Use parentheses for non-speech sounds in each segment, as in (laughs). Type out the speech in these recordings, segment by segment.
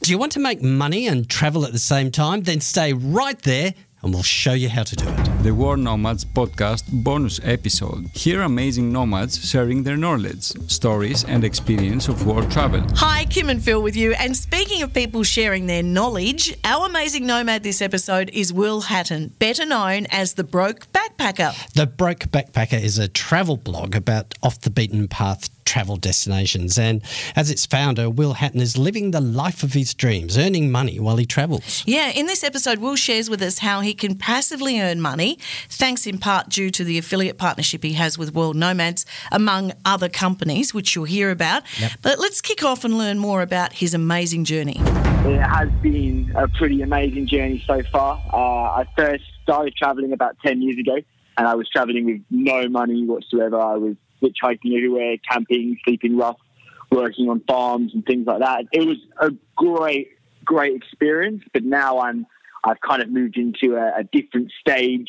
Do you want to make money and travel at the same time? Then stay right there and we'll show you how to do it. The World Nomads podcast bonus episode. Hear amazing nomads sharing their knowledge, stories, and experience of war travel. Hi, Kim and Phil with you. And speaking of people sharing their knowledge, our amazing nomad this episode is Will Hatton, better known as the Broke Backpacker. The Broke Backpacker is a travel blog about off the beaten path travel destinations. And as its founder, Will Hatton is living the life of his dreams, earning money while he travels. Yeah, in this episode, Will shares with us how he can passively earn money, thanks in part due to the affiliate partnership he has with World Nomads, among other companies, which you'll hear about. Yep. But let's kick off and learn more about his amazing journey. It has been a pretty amazing journey so far. Uh, I first started traveling about 10 years ago, and I was traveling with no money whatsoever. I was hitchhiking everywhere, camping, sleeping rough, working on farms and things like that. It was a great, great experience, but now I'm I've kind of moved into a, a different stage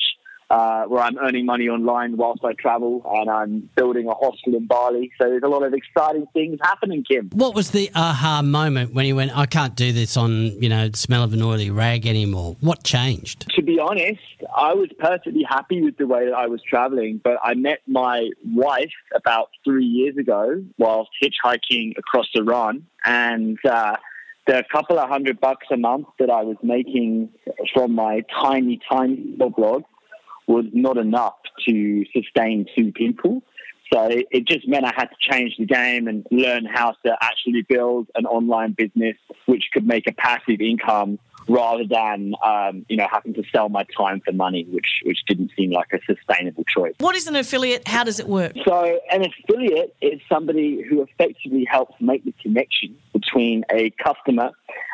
uh, where I'm earning money online whilst I travel, and I'm building a hostel in Bali. So there's a lot of exciting things happening, Kim. What was the aha moment when you went, I can't do this on, you know, smell of an oily rag anymore? What changed? To be honest, I was perfectly happy with the way that I was traveling, but I met my wife about three years ago whilst hitchhiking across Iran, and uh, the couple of hundred bucks a month that I was making from my tiny, tiny blog was not enough to sustain two people. So it, just meant I had to change the game and learn how to actually build an online business which could make a passive income rather than um, you know having to sell my time for money, which which didn't seem like a sustainable choice. What is an affiliate? How does it work? So an affiliate is somebody who effectively helps make the connection between a customer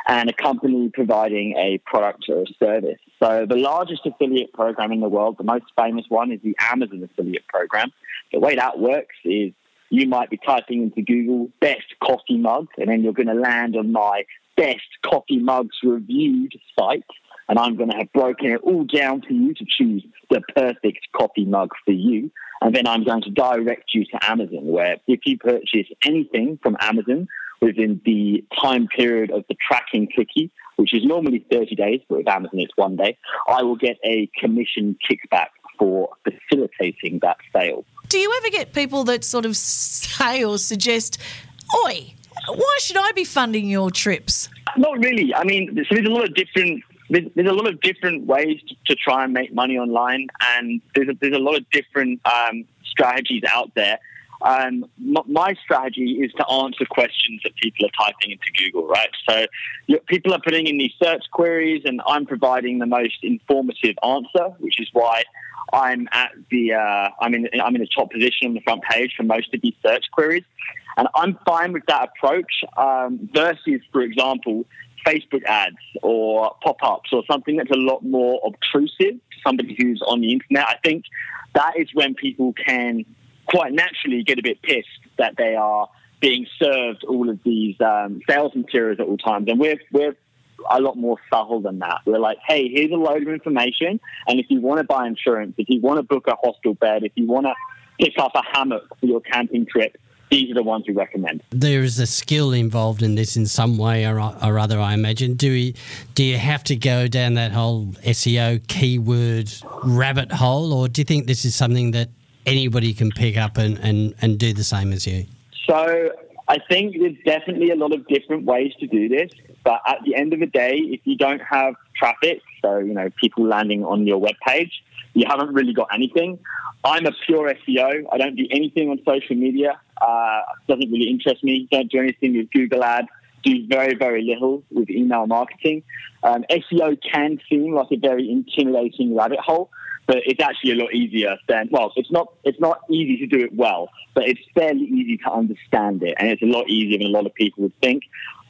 and a company providing a product or a service. So the largest affiliate program in the world, the most famous one, is the Amazon affiliate program. The way that works is you might be typing into Google best coffee mug, and then you're going to land on my best coffee mugs reviewed site. And I'm going to have broken it all down for you to choose the perfect coffee mug for you. And then I'm going to direct you to Amazon, where if you purchase anything from Amazon within the time period of the tracking cookie, which is normally 30 days, but with Amazon it's one day, I will get a commission kickback for facilitating that sale. Do you ever get people that sort of say or suggest, Oi, why should I be funding your trips? Not really. I mean, so there's a lot of different. There's, a lot of different ways to, try and make money online, and there's a, there's a lot of different um, strategies out there. Um, my strategy is to answer questions that people are typing into Google, right? So you people are putting in these search queries, and I'm providing the most informative answer, which is why I'm at the uh, I'm in I'm in the top position on the front page for most of these search queries, and I'm fine with that approach um, versus, for example, Facebook ads or pop-ups or something that's a lot more obtrusive to somebody who's on the internet. I think that is when people can quite naturally get a bit pissed that they are being served all of these um, sales materials at all times, and we're we're a lot more subtle than that. We're like, hey, here's a load of information, and if you want to buy insurance, if you want to book a hostel bed, if you want to pick up a hammock for your camping trip, these are the ones we recommend. There is a skill involved in this in some way or, or other, I imagine. Do we, do you have to go down that whole SEO keyword rabbit hole, or do you think this is something that anybody can pick up and, and, and do the same as you? So I think there's definitely a lot of different ways to do this. But at the end of the day, if you don't have traffic, so you know people landing on your webpage, you haven't really got anything. I'm a pure SEO. I don't do anything on social media. Uh, doesn't really interest me. Don't do anything with Google Ads. Do very very little with email marketing. Um, SEO can seem like a very intimidating rabbit hole, but it's actually a lot easier than well it's not it's not easy to do it well but it's fairly easy to understand it and it's a lot easier than a lot of people would think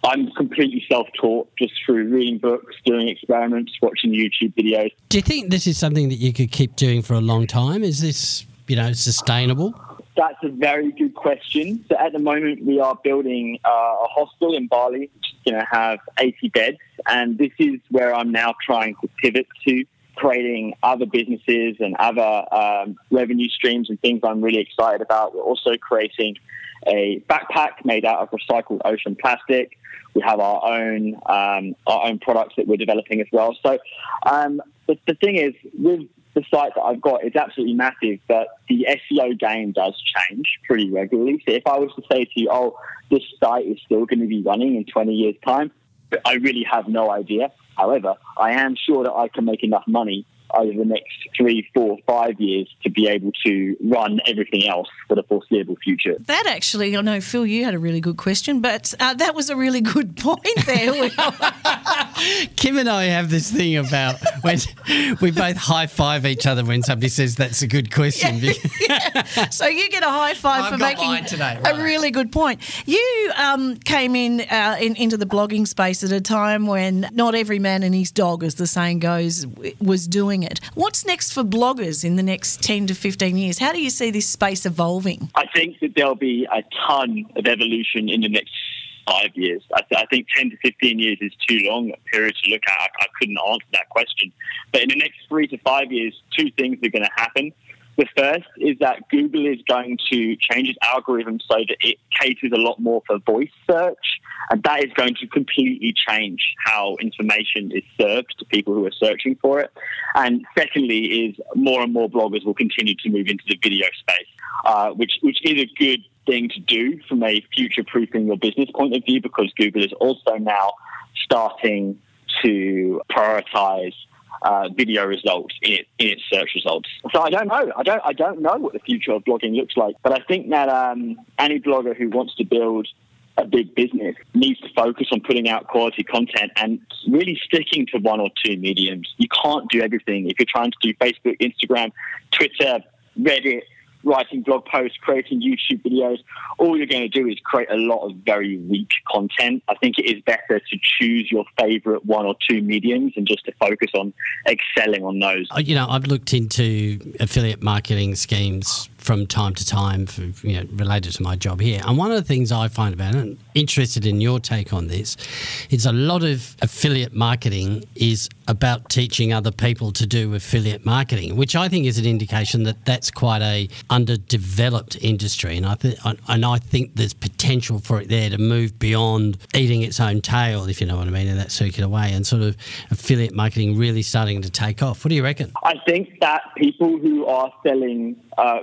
i'm completely self-taught just through reading books doing experiments watching youtube videos Do you think this is something that you could keep doing for a long time? Is this, you know, sustainable? that's a very good question so at the moment we are building uh, a hostel in bali which is going to have 80 beds and this is where i'm now trying to pivot to creating other businesses and other um, revenue streams and things I'm really excited about. We're also creating a backpack made out of recycled ocean plastic. We have our own um, our own products that we're developing as well. So um, the, the thing is, with the site that I've got, it's absolutely massive, but the SEO game does change pretty regularly. So if I was to say to you, oh, this site is still going to be running in 20 years' time, I really have no idea. However, I am sure that I can make enough money over the next three, four, five years to be able to run everything else for the foreseeable future. That actually, I know, Phil, you had a really good question, but uh, that was a really good (laughs) point there. (laughs) Kim and I have this thing about when we both high five each other when somebody says that's a good question. (laughs) Yeah, yeah. So you get a high five I've for making mine today, a really good point. You um, came in, uh, in into the blogging space at a time when not every man and his dog, as the saying goes, was doing it. What's next for bloggers in the next 10 to 15 years? How do you see this space evolving? I think that there'll be a ton of evolution in the next five years. I, th- I think 10 to 15 years is too long a period to look at. I, I couldn't answer that question. But in the next three to five years, two things are going to happen. The first is that Google is going to change its algorithm so that it caters a lot more for voice search, and that is going to completely change how information is served to people who are searching for it. And secondly, is more and more bloggers will continue to move into the video space, uh, which which is a good thing to do from a future-proofing your business point of view, because Google is also now starting to prioritize uh, video results in, it, in its search results. So I don't know. I don't. I don't know what the future of blogging looks like. But I think that um, any blogger who wants to build a big business needs to focus on putting out quality content and really sticking to one or two mediums. You can't do everything. If you're trying to do Facebook, Instagram, Twitter, Reddit, writing blog posts, creating YouTube videos, all you're going to do is create a lot of very weak content. I think it is better to choose your favorite one or two mediums and just to focus on excelling on those. Uh, You know, I've looked into affiliate marketing schemes from time to time, for, you know, related to my job here. And one of the things I find about it, and interested in your take on this, is a lot of affiliate marketing is about teaching other people to do affiliate marketing, which I think is an indication that that's quite a underdeveloped industry. And I think, and I think there's potential for it there to move beyond eating its own tail, if you know what I mean, in that circular way, and sort of affiliate marketing really starting to take off. What do you reckon? I think that people who are selling uh,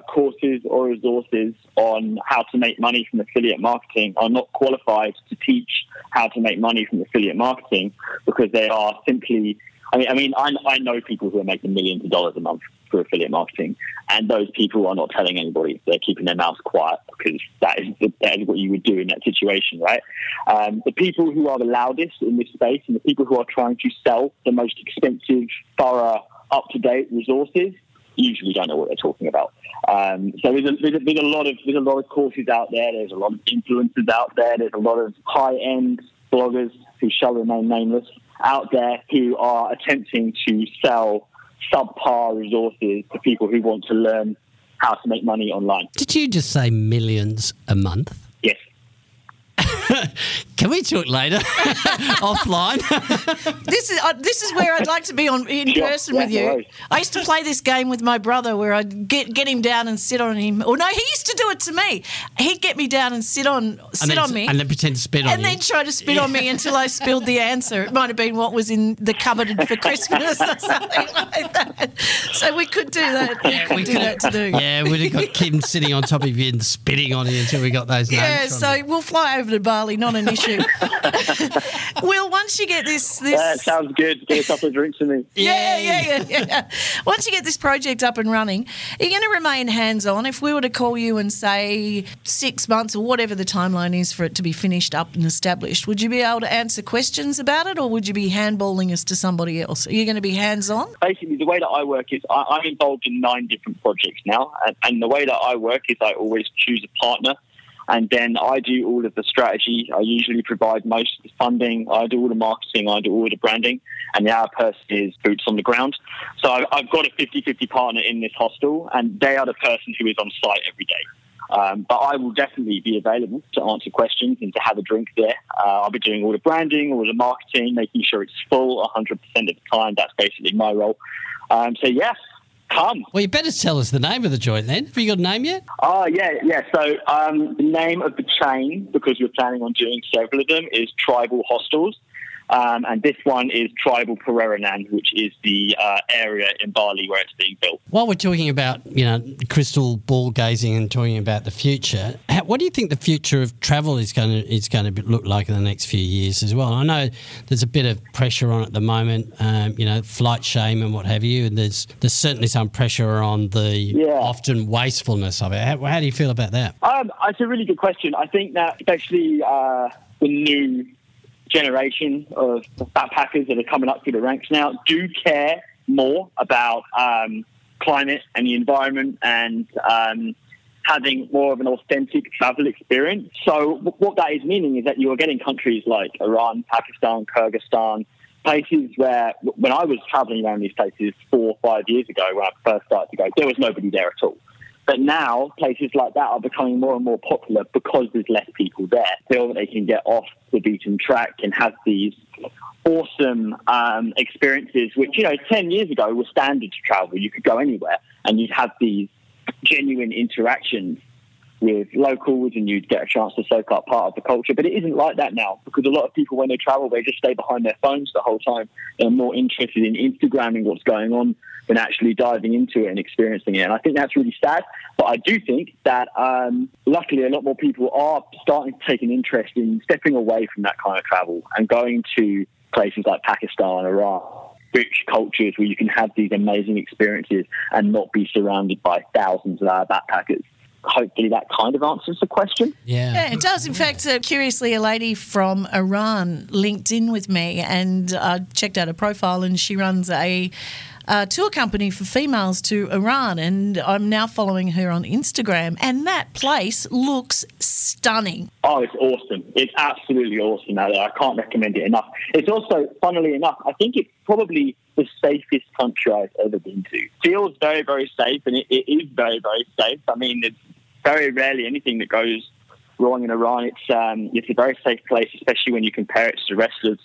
or resources on how to make money from affiliate marketing are not qualified to teach how to make money from affiliate marketing because they are simply. I mean, I mean, I, I know people who are making millions of dollars a month for affiliate marketing, and those people are not telling anybody. They're keeping their mouths quiet because that is that is what you would do in that situation, right? Um, the people who are the loudest in this space and the people who are trying to sell the most expensive, thorough, up to date resources usually don't know what they're talking about. Um, so there's a, there's, a, there's a lot of there's a lot of courses out there. There's a lot of influencers out there. There's a lot of high end bloggers who shall remain nameless out there who are attempting to sell subpar resources to people who want to learn how to make money online. Did you just say millions a month? Yes. (laughs) Can we talk later (laughs) offline? (laughs) This is uh, this is where I'd like to be on in Sure. person Yeah, with you. worries. I used to play this game with my brother where I'd get get him down and sit on him. Or no, he used to do it to me. He'd get me down and sit on sit then, on me. and then pretend to spit on me. and you. then try to spit on me (laughs) until I spilled the answer. It might have been what was in the cupboard for Christmas or something like that. So we could do that. We could do that to do. yeah, we'd have got Kim sitting on top of you and spitting on you until we got those names. Yeah, from so you. we'll fly over to Bali, not (laughs) issue. Will, once you get this this That sounds good. Get a couple of drinks with me. Yeah, yeah, yeah, yeah. Once you get this project up and running, are you going to remain hands on? If we were to call you and say six months or whatever the timeline is for it to be finished up and established, would you be able to answer questions about it or would you be handballing us to somebody else? Are you going to be hands on? basically the way that I work is I, I'm involved in nine different projects now, and, and the way that I work is I always choose a partner, and then I do all of the strategy. I usually provide most of the funding. I do all the marketing. I do all the branding, and the other person is boots on the ground. So I've, got a 50-50 partner in this hostel, and they are the person who is on site every day. Um, but I will definitely be available to answer questions and to have a drink there. Uh, I'll be doing all the branding, all the marketing, making sure it's full 100% of the time. That's basically my role. Um, so, yeah, come. Well, you better tell us the name of the joint then. Have you got a name yet? Oh, yeah, yeah. So um, the name of the chain, because we're planning on doing several of them, is Tribal Hostels. Um, and this one is Tribal Pererenan, which is the uh, area in Bali where it's being built. While we're talking about, you know, crystal ball gazing and talking about the future, how, what do you think the future of travel is going to is going to look like in the next few years as well? I know there's a bit of pressure on at the moment, um, you know, flight shame and what have you, and there's there's certainly some pressure on the Yeah. often wastefulness of it. How, how do you feel about that? Um, it's a really good question. I think that especially uh, the new generation of backpackers that are coming up through the ranks now do care more about um, climate and the environment and um, having more of an authentic travel experience. So what that is meaning is that you are getting countries like Iran, Pakistan, Kyrgyzstan, places where when I was traveling around these places four or five years ago when I first started to go, there was nobody there at all. But now places like that are becoming more and more popular because there's less people there. Feel that they can get off the beaten track and have these awesome um, experiences, which you know, ten years ago was standard to travel. You could go anywhere and you'd have these genuine interactions with locals and you'd get a chance to soak up part of the culture. But it isn't like that now because a lot of people, when they travel, they just stay behind their phones the whole time. They're more interested in Instagramming what's going on than actually diving into it and experiencing it. And I think that's really sad. But I do think that um, luckily a lot more people are starting to take an interest in stepping away from that kind of travel and going to places like Pakistan, Iran, rich cultures where you can have these amazing experiences and not be surrounded by thousands of other backpackers. Hopefully that kind of answers the question. Yeah. Yeah, it does. In fact, uh, curiously, a lady from Iran linked in with me and uh, checked out her profile, and she runs a uh, tour company for females to Iran. And I'm now following her on Instagram, and that place looks stunning. Oh, it's awesome. It's absolutely awesome. I can't recommend it enough. It's also, funnily enough, I think it's probably the safest country I've ever been to. Feels very, very safe, and it, it is very, very safe. I mean, very rarely anything that goes wrong in Iran. It's um, it's a very safe place, especially when you compare it to the rest of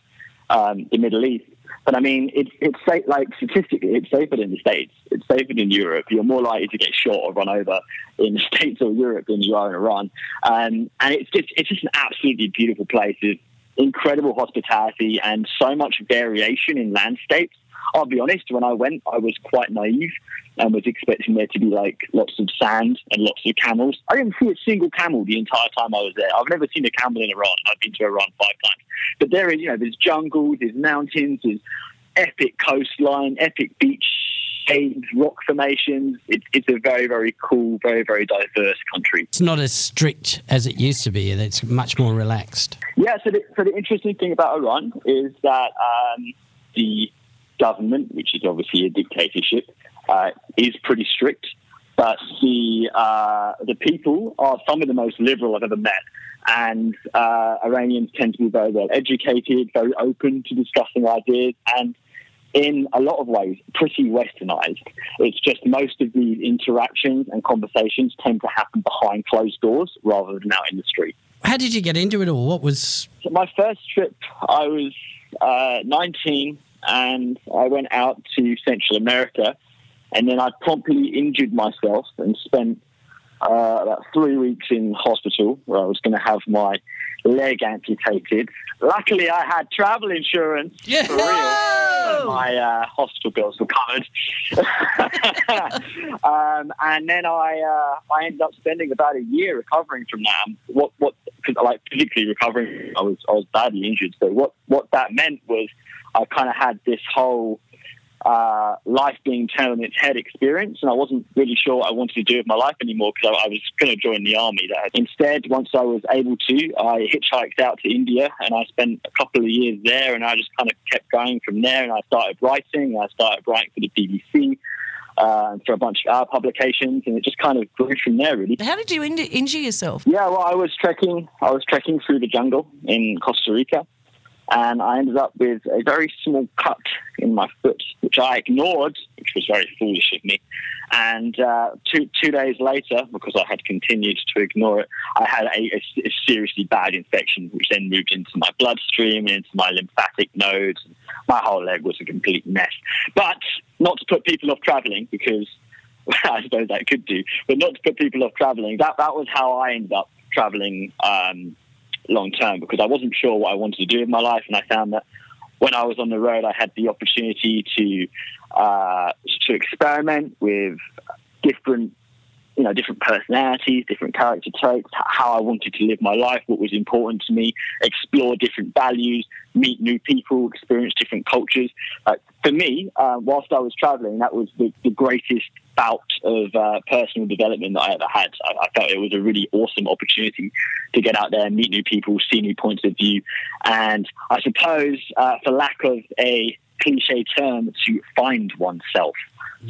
um, the Middle East. But I mean, it's it's safe, like statistically, it's safer than the States. It's safer than Europe. You're more likely to get shot or run over in the (laughs) States or Europe than you are in Iran. Um, and it's just it's just an absolutely beautiful place. It's incredible hospitality and so much variation in landscapes. I'll be honest, when I went, I was quite naive and was expecting there to be like lots of sand and lots of camels. I didn't see a single camel the entire time I was there. I've never seen a camel in Iran. I've been to Iran five times. But there is, you know, there's jungles, there's mountains, there's epic coastline, epic beach caves, rock formations. It, it's a very, very cool, very, very diverse country. It's not as strict as it used to be. And it's much more relaxed. Yeah, so the, so the interesting thing about Iran is that um, the government, which is obviously a dictatorship, uh, is pretty strict. But the uh, the people are some of the most liberal I've ever met, and uh, Iranians tend to be very well educated, very open to discussing ideas, and in a lot of ways pretty westernized. It's just most of these interactions and conversations tend to happen behind closed doors rather than out in the street. How did you get into it all? What was. So my first trip, I was uh, 19 and I went out to Central America. And then I promptly injured myself and spent uh, about three weeks in hospital where I was going to have my leg amputated. Luckily, I had travel insurance Yeah. for real. So my uh, hospital bills were covered. (laughs) um, and then I uh, I ended up spending about a year recovering from that. What what like physically recovering, I was I was badly injured. So what what that meant was I kind of had this whole uh, life being turned on its head experience, and I wasn't really sure what I wanted to do with my life anymore because I, I was going to join the army. That instead, once I was able to, I hitchhiked out to India, and I spent a couple of years there, and I just kind of kept going from there. And I started writing, and I started writing for the BBC. Uh, for a bunch of our publications, and it just kind of grew from there, really. How did you in- injure yourself? Yeah, well, I was trekking. I was trekking through the jungle in Costa Rica, and I ended up with a very small cut in my foot, which I ignored, which was very foolish of me. And uh, two two days later, because I had continued to ignore it, I had a, a, a seriously bad infection, which then moved into my bloodstream and into my lymphatic nodes. My whole leg was a complete mess. But not to put people off traveling because (laughs) I suppose that could do, but not to put people off traveling. That that was how I ended up traveling um, long term because I wasn't sure what I wanted to do in my life, and I found that when I was on the road, I had the opportunity to uh, to experiment with different you know, different personalities, different character traits, how I wanted to live my life, what was important to me, explore different values, meet new people, experience different cultures. Uh, for me, uh, whilst I was traveling, that was the, the greatest bout of uh, personal development that I ever had. I, I, felt it was a really awesome opportunity to get out there, meet new people, see new points of view, and I suppose, uh, for lack of a cliche term, to find oneself.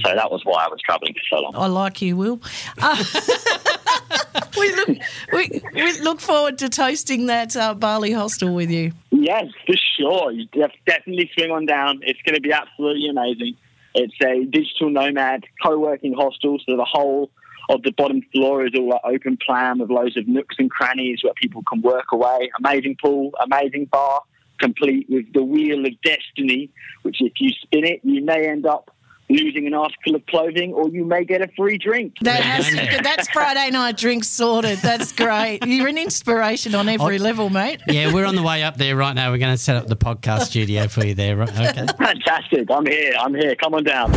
So that was why I was travelling for so long. I like you, Will. Uh, (laughs) we, look, we, we, look forward to toasting that uh, Bali hostel with you. Yes, for sure. You definitely swing on down. It's going to be absolutely amazing. It's a digital nomad co-working hostel, so the whole of the bottom floor is all open plan with loads of nooks and crannies where people can work away. Amazing pool, amazing bar, complete with the wheel of destiny, which if you spin it, you may end up losing an article of clothing, or you may get a free drink. That has, that's Friday night drinks sorted. That's great. You're an inspiration on every level, mate. Yeah, we're on the way up there right now. We're going to set up the podcast studio for you there. Okay. Fantastic. I'm here. I'm here. Come on down.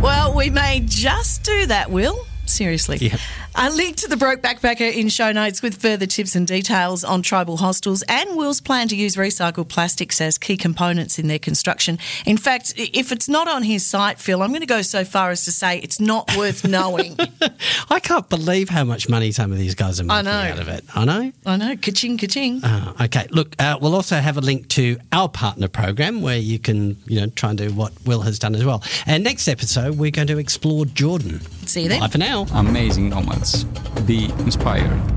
Well, we may just do that, Will. Seriously. Yeah. A link to the Broke Backpacker in show notes with further tips and details on tribal hostels and Will's plan to use recycled plastics as key components in their construction. In fact, if it's not on his site, Phil, I'm going to go so far as to say it's not worth (laughs) knowing. I can't believe how much money some of these guys are making out of it. I know. I know. Ka-ching, ka-ching. Uh, okay. Look, uh, we'll also have a link to our partner program where you can, you know, try and do what Will has done as well. And next episode, we're going to explore Jordan. See. Bye for now. Amazing nomads. Be inspired.